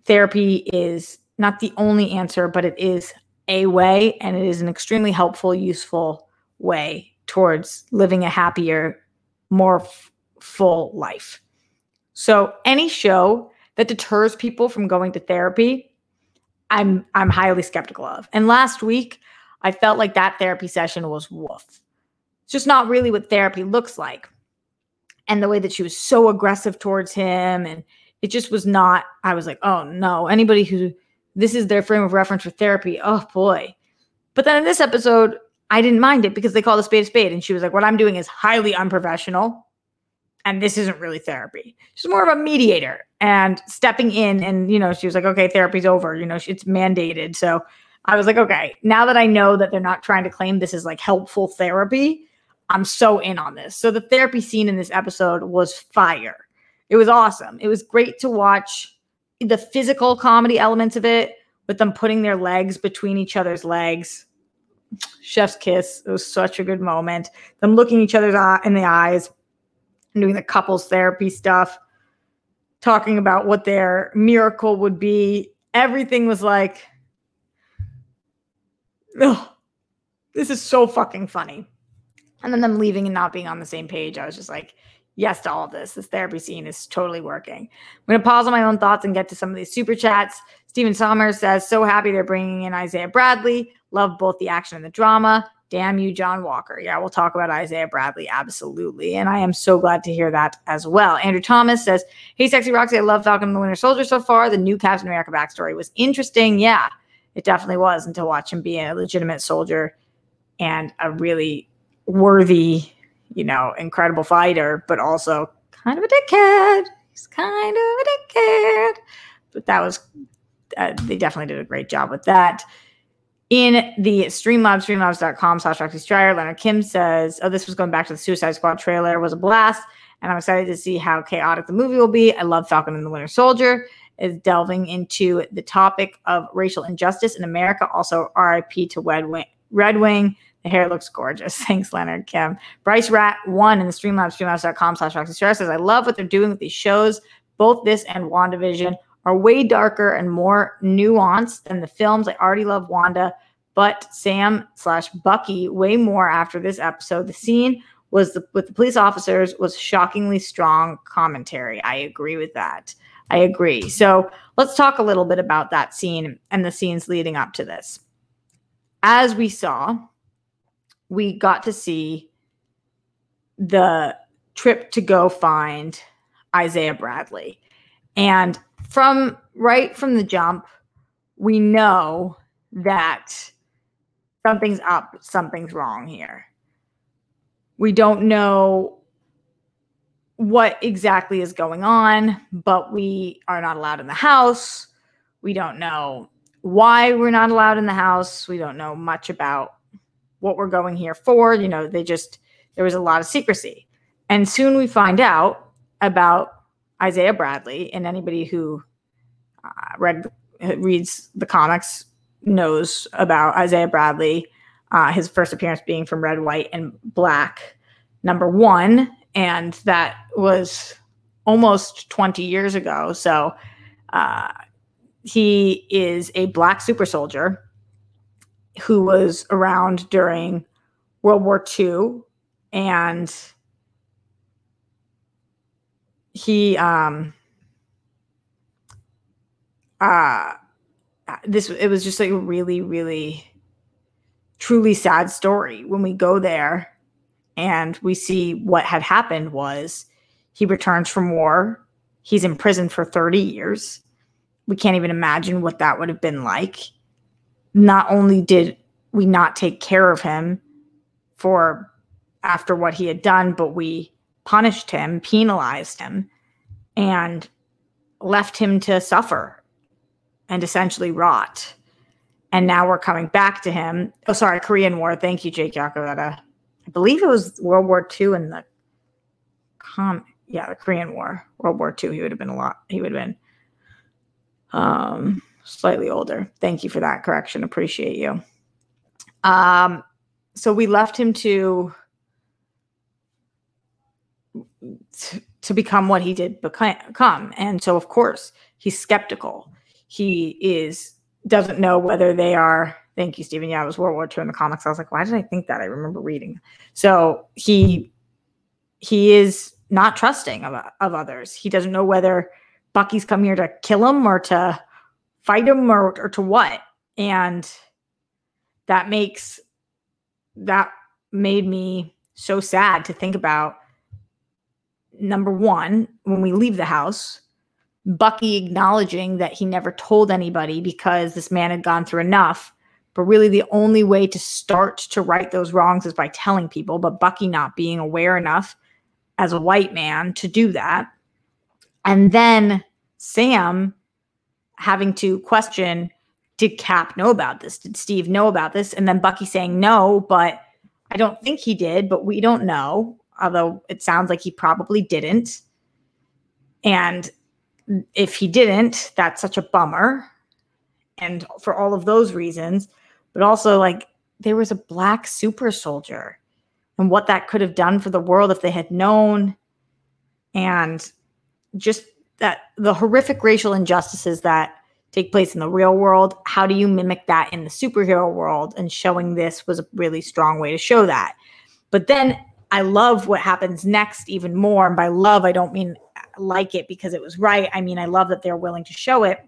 therapy is not the only answer, but it is a way and it is an extremely helpful, useful way towards living a happier, more f- full life. So any show that deters people from going to therapy, I'm I'm highly skeptical of. And last week, I felt like that therapy session was woof. It's just not really what therapy looks like. And the way that she was so aggressive towards him and it just was not I was like, "Oh no, anybody who this is their frame of reference for therapy. Oh boy. But then in this episode, I didn't mind it because they called a spade a spade. And she was like, what I'm doing is highly unprofessional. And this isn't really therapy. She's more of a mediator and stepping in. And, you know, she was like, okay, therapy's over. You know, it's mandated. So I was like, okay, now that I know that they're not trying to claim this is like helpful therapy, I'm so in on this. So the therapy scene in this episode was fire. It was awesome. It was great to watch the physical comedy elements of it with them putting their legs between each other's legs. Chef's kiss. It was such a good moment. Them looking each other's eye, in the eyes and doing the couples therapy stuff, talking about what their miracle would be. Everything was like, oh, this is so fucking funny. And then them leaving and not being on the same page. I was just like, yes to all of this. This therapy scene is totally working. I'm going to pause on my own thoughts and get to some of these super chats. Stephen Somers says, so happy they're bringing in Isaiah Bradley. Love both the action and the drama. Damn you, John Walker. Yeah, we'll talk about Isaiah Bradley. Absolutely. And I am so glad to hear that as well. Andrew Thomas says, Hey, Sexy Roxy, I love Falcon and the Winter Soldier so far. The new Captain America backstory was interesting. Yeah, it definitely was. And to watch him be a legitimate soldier and a really worthy, you know, incredible fighter, but also kind of a dickhead. He's kind of a dickhead. But that was, uh, they definitely did a great job with that. In the Streamlabs, streamlabs.com slash Roxy Striar, Leonard Kim says, Oh, this was going back to the Suicide Squad trailer, was a blast. And I'm excited to see how chaotic the movie will be. I love Falcon and the Winter Soldier is delving into the topic of racial injustice in America. Also, RIP to Red Wing. Red Wing. The hair looks gorgeous. Thanks, Leonard Kim. Bryce Rat one in the Streamlabs, streamlabs.com slash Roxy Striar says, I love what they're doing with these shows. Both this and WandaVision are way darker and more nuanced than the films. I already love Wanda, but Sam slash Bucky way more after this episode. The scene was the, with the police officers was shockingly strong commentary. I agree with that. I agree. So let's talk a little bit about that scene and the scenes leading up to this. As we saw, we got to see the trip to go find Isaiah Bradley. And from right from the jump, we know that something's up, something's wrong here. We don't know what exactly is going on, but we are not allowed in the house. We don't know why we're not allowed in the house. We don't know much about what we're going here for. You know, they just, there was a lot of secrecy. And soon we find out about Isaiah Bradley, and anybody who uh, read reads the comics knows about Isaiah Bradley. Uh, his first appearance being from Red, White, and Black, number one, and that was almost 20 years ago. So uh, he is a black super soldier who was around during World War II and he um uh this it was just like a really really truly sad story. When we go there and we see what had happened was he returns from war. He's in prison for 30 years. We can't even imagine what that would have been like not only did we not take care of him for after what he had done but we punished him, penalized him, and left him to suffer and essentially rot. And now we're coming back to him. Oh, sorry, Korean War. Thank you, Jake Yakavetta. I believe it was World War II in the com yeah, the Korean War, World War II. He would have been a lot. He would have been um, slightly older. Thank you for that correction. Appreciate you. Um, so we left him to to, to become what he did become. And so, of course, he's skeptical. He is doesn't know whether they are. Thank you, Stephen. Yeah, it was World War II in the comics. I was like, why did I think that? I remember reading. So he he is not trusting of, of others. He doesn't know whether Bucky's come here to kill him or to fight him or, or to what. And that makes that made me so sad to think about number one, when we leave the house, Bucky acknowledging that he never told anybody because this man had gone through enough. But really, the only way to start to right those wrongs is by telling people. But Bucky not being aware enough as a white man to do that. And then Sam having to question did Cap know about this? Did Steve know about this? And then Bucky saying no, but I don't think he did, but we don't know. Although it sounds like he probably didn't. And if he didn't, that's such a bummer. And for all of those reasons, but also like there was a black super soldier and what that could have done for the world if they had known. And just that the horrific racial injustices that take place in the real world. How do you mimic that in the superhero world? And showing this was a really strong way to show that. But then I love what happens next even more. And by love, I don't mean like it because it was right. I mean, I love that they're willing to show it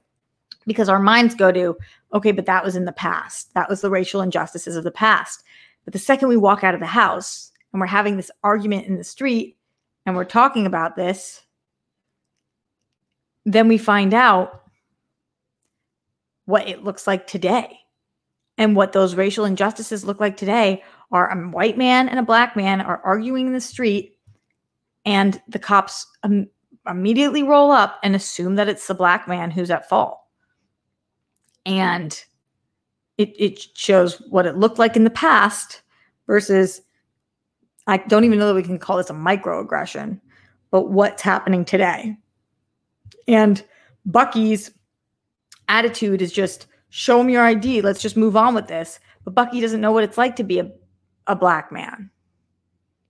because our minds go to, okay, but that was in the past. That was the racial injustices of the past. But the second we walk out of the house and we're having this argument in the street and we're talking about this, then we find out what it looks like today. And what those racial injustices look like today are a white man and a black man are arguing in the street, and the cops um, immediately roll up and assume that it's the black man who's at fault. And it, it shows what it looked like in the past versus I don't even know that we can call this a microaggression, but what's happening today. And Bucky's attitude is just show me your ID. Let's just move on with this. But Bucky doesn't know what it's like to be a, a black man.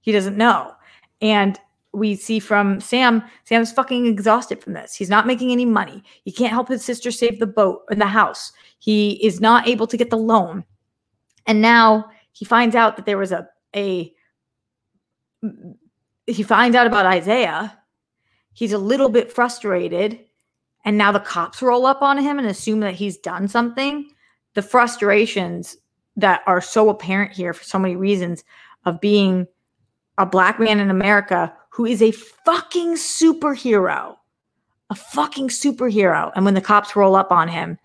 He doesn't know. And we see from Sam, Sam's fucking exhausted from this. He's not making any money. He can't help his sister save the boat and the house. He is not able to get the loan. And now he finds out that there was a a he finds out about Isaiah. He's a little bit frustrated and now the cops roll up on him and assume that he's done something. The frustrations that are so apparent here for so many reasons of being a black man in America who is a fucking superhero a fucking superhero. And when the cops roll up on him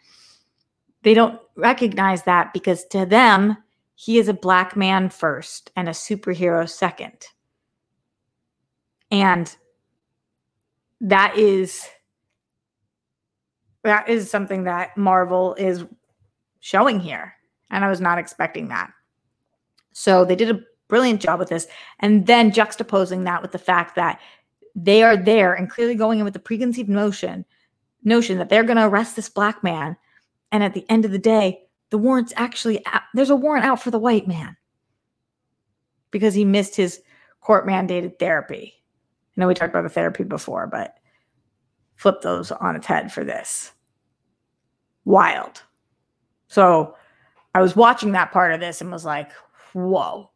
they don't recognize that because to them he is a black man first and a superhero second. And that is that is something that Marvel is showing here. And I was not expecting that. So they did a brilliant job with this. And then juxtaposing that with the fact that they are there and clearly going in with the preconceived notion notion that they're going to arrest this black man. And at the end of the day, the warrant's actually out. there's a warrant out for the white man because he missed his court mandated therapy. Know we talked about the therapy before, but flip those on its head for this. Wild. So I was watching that part of this and was like, whoa,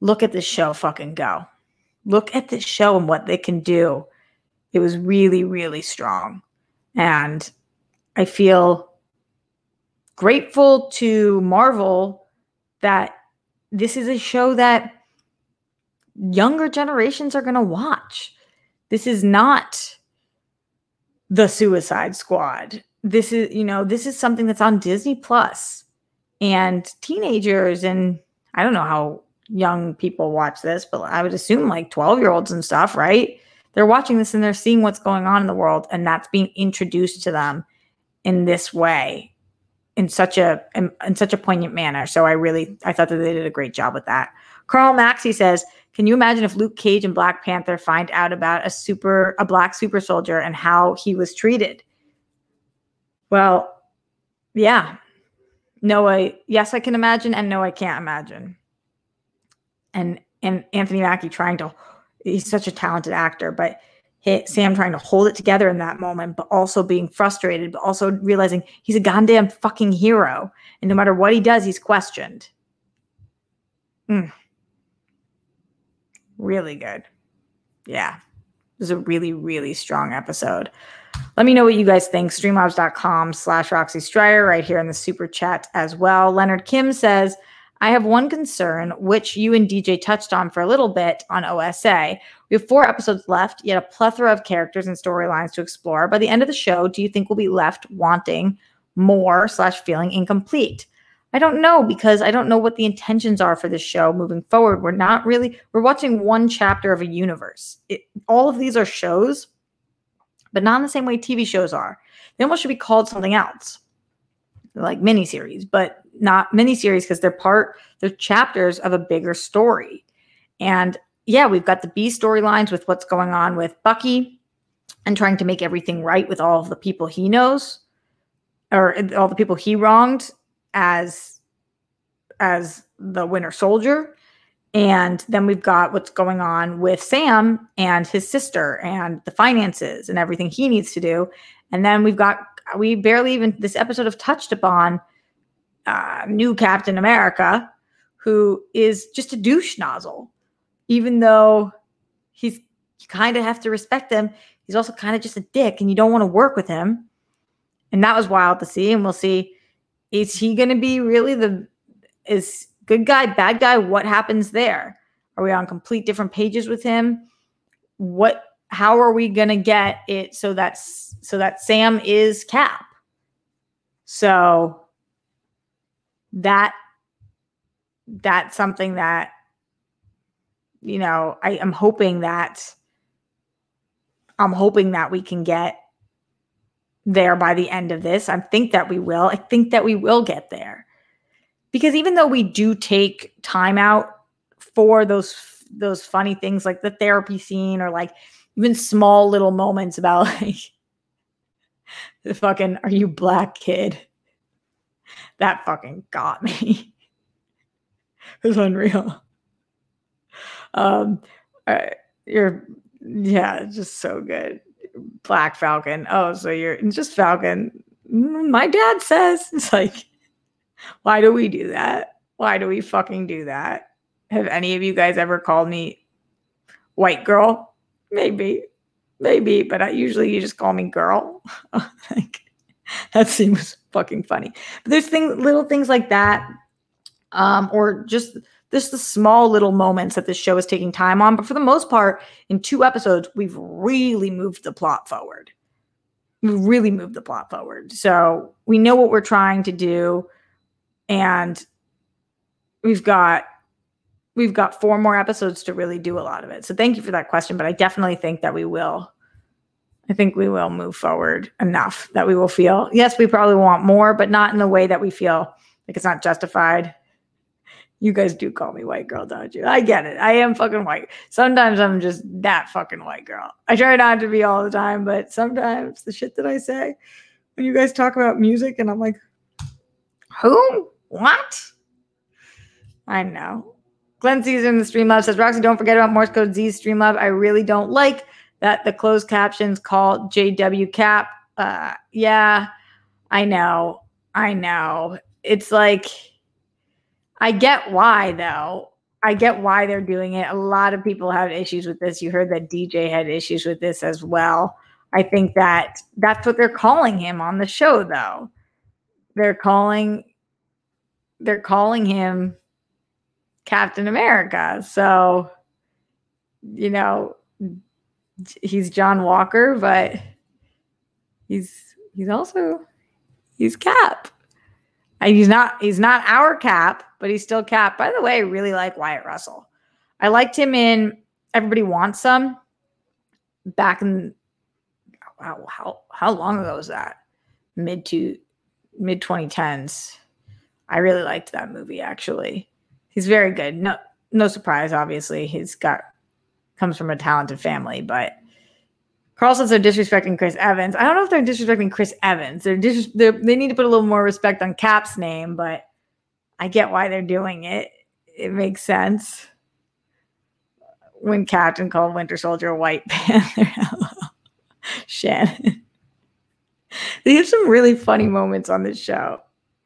look at this show fucking go. Look at this show and what they can do. It was really, really strong. And I feel grateful to Marvel that this is a show that younger generations are going to watch. This is not the Suicide Squad. This is, you know, this is something that's on Disney Plus, and teenagers and I don't know how young people watch this, but I would assume like 12 year olds and stuff, right? They're watching this and they're seeing what's going on in the world, and that's being introduced to them in this way in such a in, in, such a poignant manner. So I really I thought that they did a great job with that. Carl Maxey says, "Can you imagine if Luke Cage and Black Panther find out about a super a black super soldier and how he was treated?" Well, yeah. No, I yes, I can imagine, and no, I can't imagine. And and Anthony Mackie trying to he's such a talented actor, but hit Sam trying to hold it together in that moment, but also being frustrated, but also realizing he's a goddamn fucking hero. And no matter what he does, he's questioned. Mm. Really good. Yeah. It was a really, really strong episode. Let me know what you guys think. Streamlabs.com slash Roxy Striar right here in the super chat as well. Leonard Kim says, I have one concern, which you and DJ touched on for a little bit on OSA. We have four episodes left, yet a plethora of characters and storylines to explore. By the end of the show, do you think we'll be left wanting more slash feeling incomplete? I don't know because I don't know what the intentions are for this show moving forward. We're not really we're watching one chapter of a universe. It, all of these are shows, but not in the same way TV shows are. They almost should be called something else, like miniseries, but not miniseries because they're part, they're chapters of a bigger story. And yeah, we've got the B storylines with what's going on with Bucky and trying to make everything right with all of the people he knows or all the people he wronged as as the winter soldier and then we've got what's going on with Sam and his sister and the finances and everything he needs to do. And then we've got, we barely even, this episode have touched upon uh, new Captain America, who is just a douche nozzle, even though he's you kind of have to respect him. He's also kind of just a dick, and you don't want to work with him. And that was wild to see. And we'll see is he going to be really the is good guy, bad guy? What happens there? Are we on complete different pages with him? What? How are we going to get it so that's so that Sam is Cap? So that that's something that you know I am hoping that I'm hoping that we can get there by the end of this. I think that we will. I think that we will get there. Because even though we do take time out for those those funny things like the therapy scene or like even small little moments about like the fucking are you black kid that fucking got me. it was unreal. Um, uh, you're, yeah, just so good. Black Falcon. Oh, so you're just Falcon. Mm, my dad says it's like, why do we do that? Why do we fucking do that? Have any of you guys ever called me white girl? Maybe, maybe, but I usually you just call me girl. like, that seems fucking funny. But there's things, little things like that, um, or just just the small little moments that this show is taking time on. But for the most part, in two episodes, we've really moved the plot forward. We really moved the plot forward. So we know what we're trying to do, and we've got we've got four more episodes to really do a lot of it. So thank you for that question, but I definitely think that we will I think we will move forward enough that we will feel, yes, we probably want more, but not in the way that we feel like it's not justified. You guys do call me white girl, don't you? I get it. I am fucking white. Sometimes I'm just that fucking white girl. I try not to be all the time, but sometimes the shit that I say when you guys talk about music and I'm like, who? What? I know. Glenn Caesar in the stream Streamlab says, Roxy, don't forget about Morse Code Z stream Streamlab. I really don't like that the closed captions call JW Cap. Uh, yeah, I know. I know. It's like, I get why though. I get why they're doing it. A lot of people have issues with this. You heard that DJ had issues with this as well. I think that that's what they're calling him on the show though. They're calling they're calling him Captain America. So, you know, he's John Walker, but he's he's also he's Cap. And he's not he's not our Cap, but he's still Cap. By the way, I really like Wyatt Russell. I liked him in Everybody Wants Some back in wow, how how long ago was that? Mid to mid 2010s. I really liked that movie actually. He's very good. No no surprise obviously. He's got comes from a talented family, but Carl says they're disrespecting Chris Evans. I don't know if they're disrespecting Chris Evans. They're, dis- they're they need to put a little more respect on Cap's name, but I get why they're doing it. It makes sense. When Captain called Winter Soldier a White Panther, Shannon. They have some really funny moments on this show.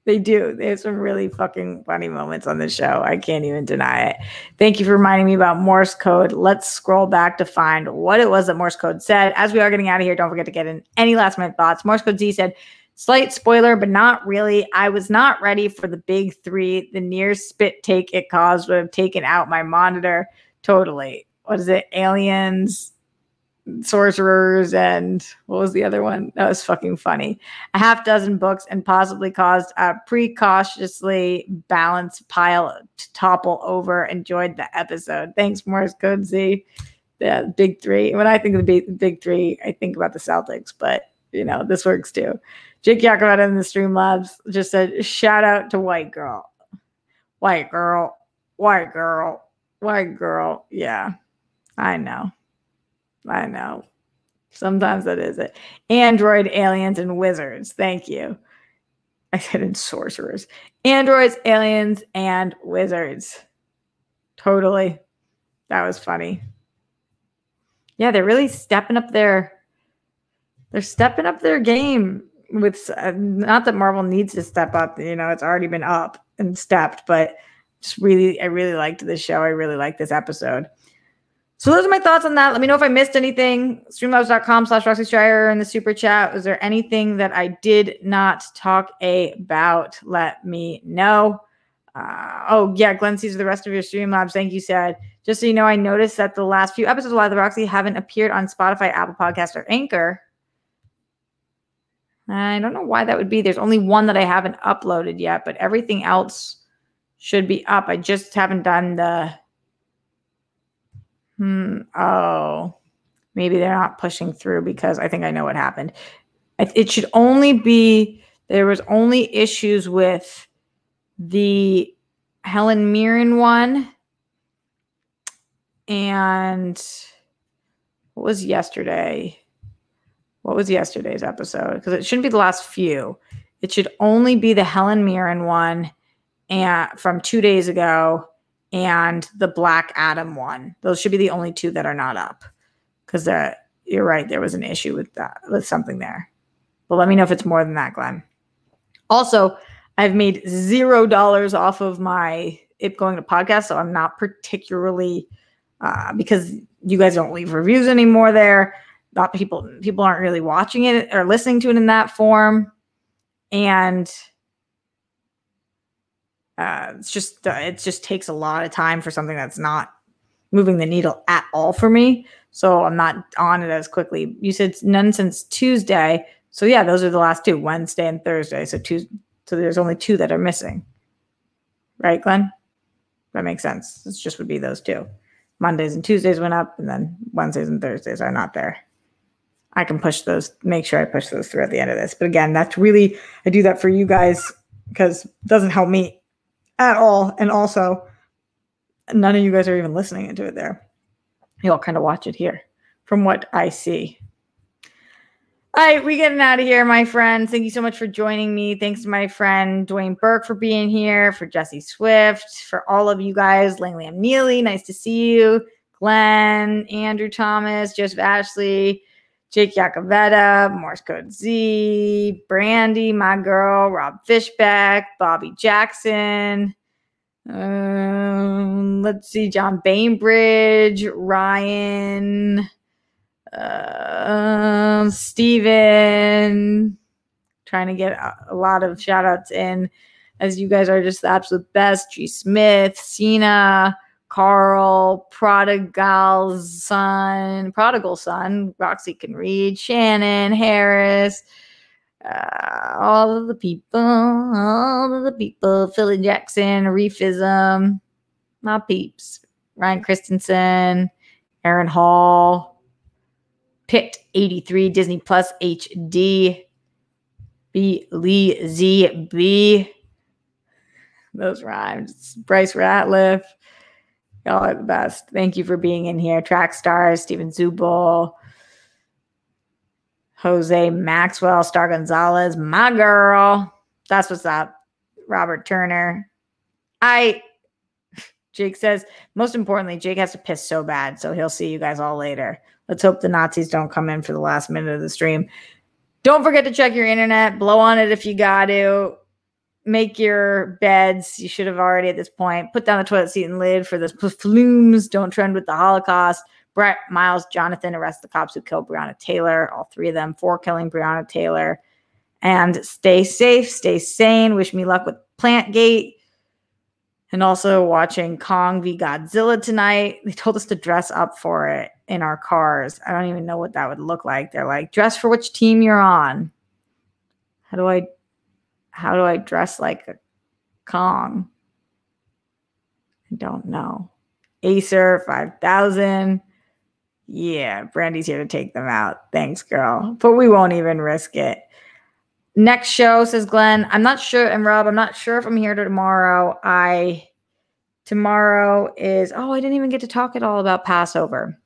They do. They have some really fucking funny moments on the show. I can't even deny it. Thank you for reminding me about Morse code. Let's scroll back to find what it was that Morse code said. As we are getting out of here, don't forget to get in any last minute thoughts. Morse code Z said, Slight spoiler, but not really. I was not ready for the big three. The near spit take it caused would have taken out my monitor totally. What is it? Aliens, sorcerers, and what was the other one? That was fucking funny. A half dozen books and possibly caused a precautiously balanced pile to topple over. Enjoyed the episode. Thanks, Morse Code. The big three. When I think of the big three, I think about the Celtics, but you know, this works too. Jake Yakavetta in the Streamlabs just said, shout out to White Girl. White Girl. White Girl. White Girl. Yeah, I know. I know. Sometimes that is it. Android, aliens, and wizards. Thank you. I said in sorcerers. Androids, aliens, and wizards. Totally. That was funny. Yeah, they're really stepping up their they're stepping up their game with uh, not that Marvel needs to step up, you know, it's already been up and stepped, but just really I really liked this show. I really liked this episode. So those are my thoughts on that. Let me know if I missed anything. Streamlabs.com slash Roxy Striar in the super chat. Was there anything that I did not talk about? Let me know. Uh, oh, yeah, Glenn sees the rest of your Streamlabs. Thank you, said. Just so you know, I noticed that the last few episodes of Live the Roxy haven't appeared on Spotify, Apple Podcast, or Anchor. I don't know why that would be. There's only one that I haven't uploaded yet, but everything else should be up. I just haven't done the. Hmm. Oh, maybe they're not pushing through because I think I know what happened. It should only be there was only issues with the Helen Mirren one and what was yesterday? What was yesterday's episode? Because it shouldn't be the last few. It should only be the Helen Mirren one and from two days ago and the Black Adam one. Those should be the only two that are not up. Because you're right, there was an issue with that with something there. But let me know if it's more than that, Glenn. Also, I've made zero dollars off of my it going to podcast, so I'm not particularly uh, because you guys don't leave reviews anymore there not people people aren't really watching it or listening to it in that form. And uh, it's just uh, it just takes a lot of time for something that's not moving the needle at all for me. So i'm not on it as quickly. You said none since tuesday. So yeah those are the last two wednesday and thursday. So two so there's only two that are missing. Right glenn? That makes sense. This just would be those two. Mondays and tuesdays went up and then wednesdays and thursdays are not there I can push those, make sure I push those through at the end of this. But again, that's really, I do that for you guys because it doesn't help me at all. And also, none of you guys are even listening into it there. You all kind of watch it here from what I see. All right, we getting out of here, my friends. Thank you so much for joining me. Thanks to my friend Dwayne Burke for being here, for Jesse Swift, for all of you guys, Langley M. Neely, nice to see you. Glenn, Andrew Thomas, Joseph Ashley, Jake Yakavetta, Morse Code Z, Brandy, my girl, Rob Fishback, Bobby Jackson. Um, let's see, John Bainbridge, Ryan, uh, Steven. Trying to get a, a lot of shout outs in as you guys are just the absolute best. G. Smith, Cena, Carl, Prodigal's son, Prodigal son, Roxy can read, Shannon, Harris, uh, all of the people, all of the people, Philly Jackson, Reefism, my peeps, Ryan Christensen, Aaron Hall, Picked 83, Disney Plus HD, B Lee Z B. Those rhymes. Bryce Ratliff. Y'all are the best. Thank you for being in here. Track stars, Steven Zubel, Jose Maxwell, Star Gonzalez, my girl. That's what's up. Robert Turner. I Jake says, most importantly, Jake has to piss so bad, so he'll see you guys all later. Let's hope the Nazis don't come in for the last minute of the stream. Don't forget to check your internet. Blow on it if you got to make your beds. You should have already at this point put down the toilet seat and lid for the flumes. Don't trend with the Holocaust. Brett, Miles, Jonathan arrest the cops who killed Breonna Taylor. All three of them for killing Breonna Taylor. And stay safe, stay sane. Wish me luck with Plantgate. And also watching Kong v Godzilla tonight. They told us to dress up for it in our cars. I don't even know what that would look like. They're like, dress for which team you're on. How do I how do I dress like a Kong? I don't know. Acer 5000. Yeah, Brandy's here to take them out. Thanks, girl. But we won't even risk it. Next show, says Glenn. I'm not sure, and Rob, I'm not sure if I'm here tomorrow. I tomorrow is oh, I didn't even get to talk at all about Passover.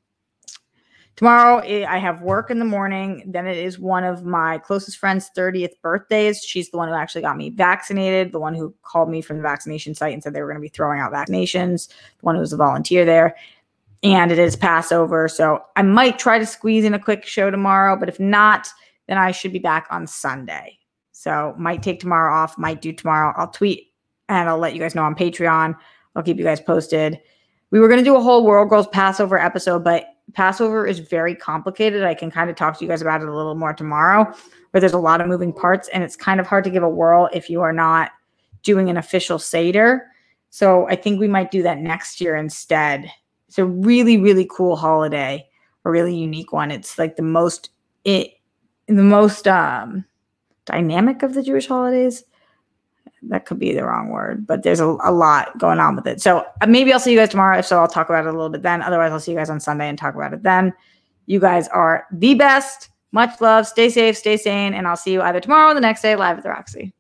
Tomorrow, eh, I have work in the morning. Then it is one of my closest friends' 30th birthdays. She's the one who actually got me vaccinated, the one who called me from the vaccination site and said they were going to be throwing out vaccinations, the one who was a volunteer there. And it is Passover. So I might try to squeeze in a quick show tomorrow, but if not, then I should be back on Sunday. So might take tomorrow off, might do tomorrow. I'll tweet and I'll let you guys know on Patreon. I'll keep you guys posted. We were going to do a whole World Girls Passover episode, but Passover is very complicated. I can kind of talk to you guys about it a little more tomorrow, where there's a lot of moving parts and it's kind of hard to give a whirl if you are not doing an official Seder. So I think we might do that next year instead. It's a really, really cool holiday, a really unique one. It's like the most it the most um dynamic of the Jewish holidays that could be the wrong word, but there's a, a lot going on with it. So uh, maybe I'll see you guys tomorrow. If so, I'll talk about it a little bit then. Otherwise, I'll see you guys on Sunday and talk about it then. You guys are the best. Much love. Stay safe, stay sane, and I'll see you either tomorrow or the next day live at the Roxy.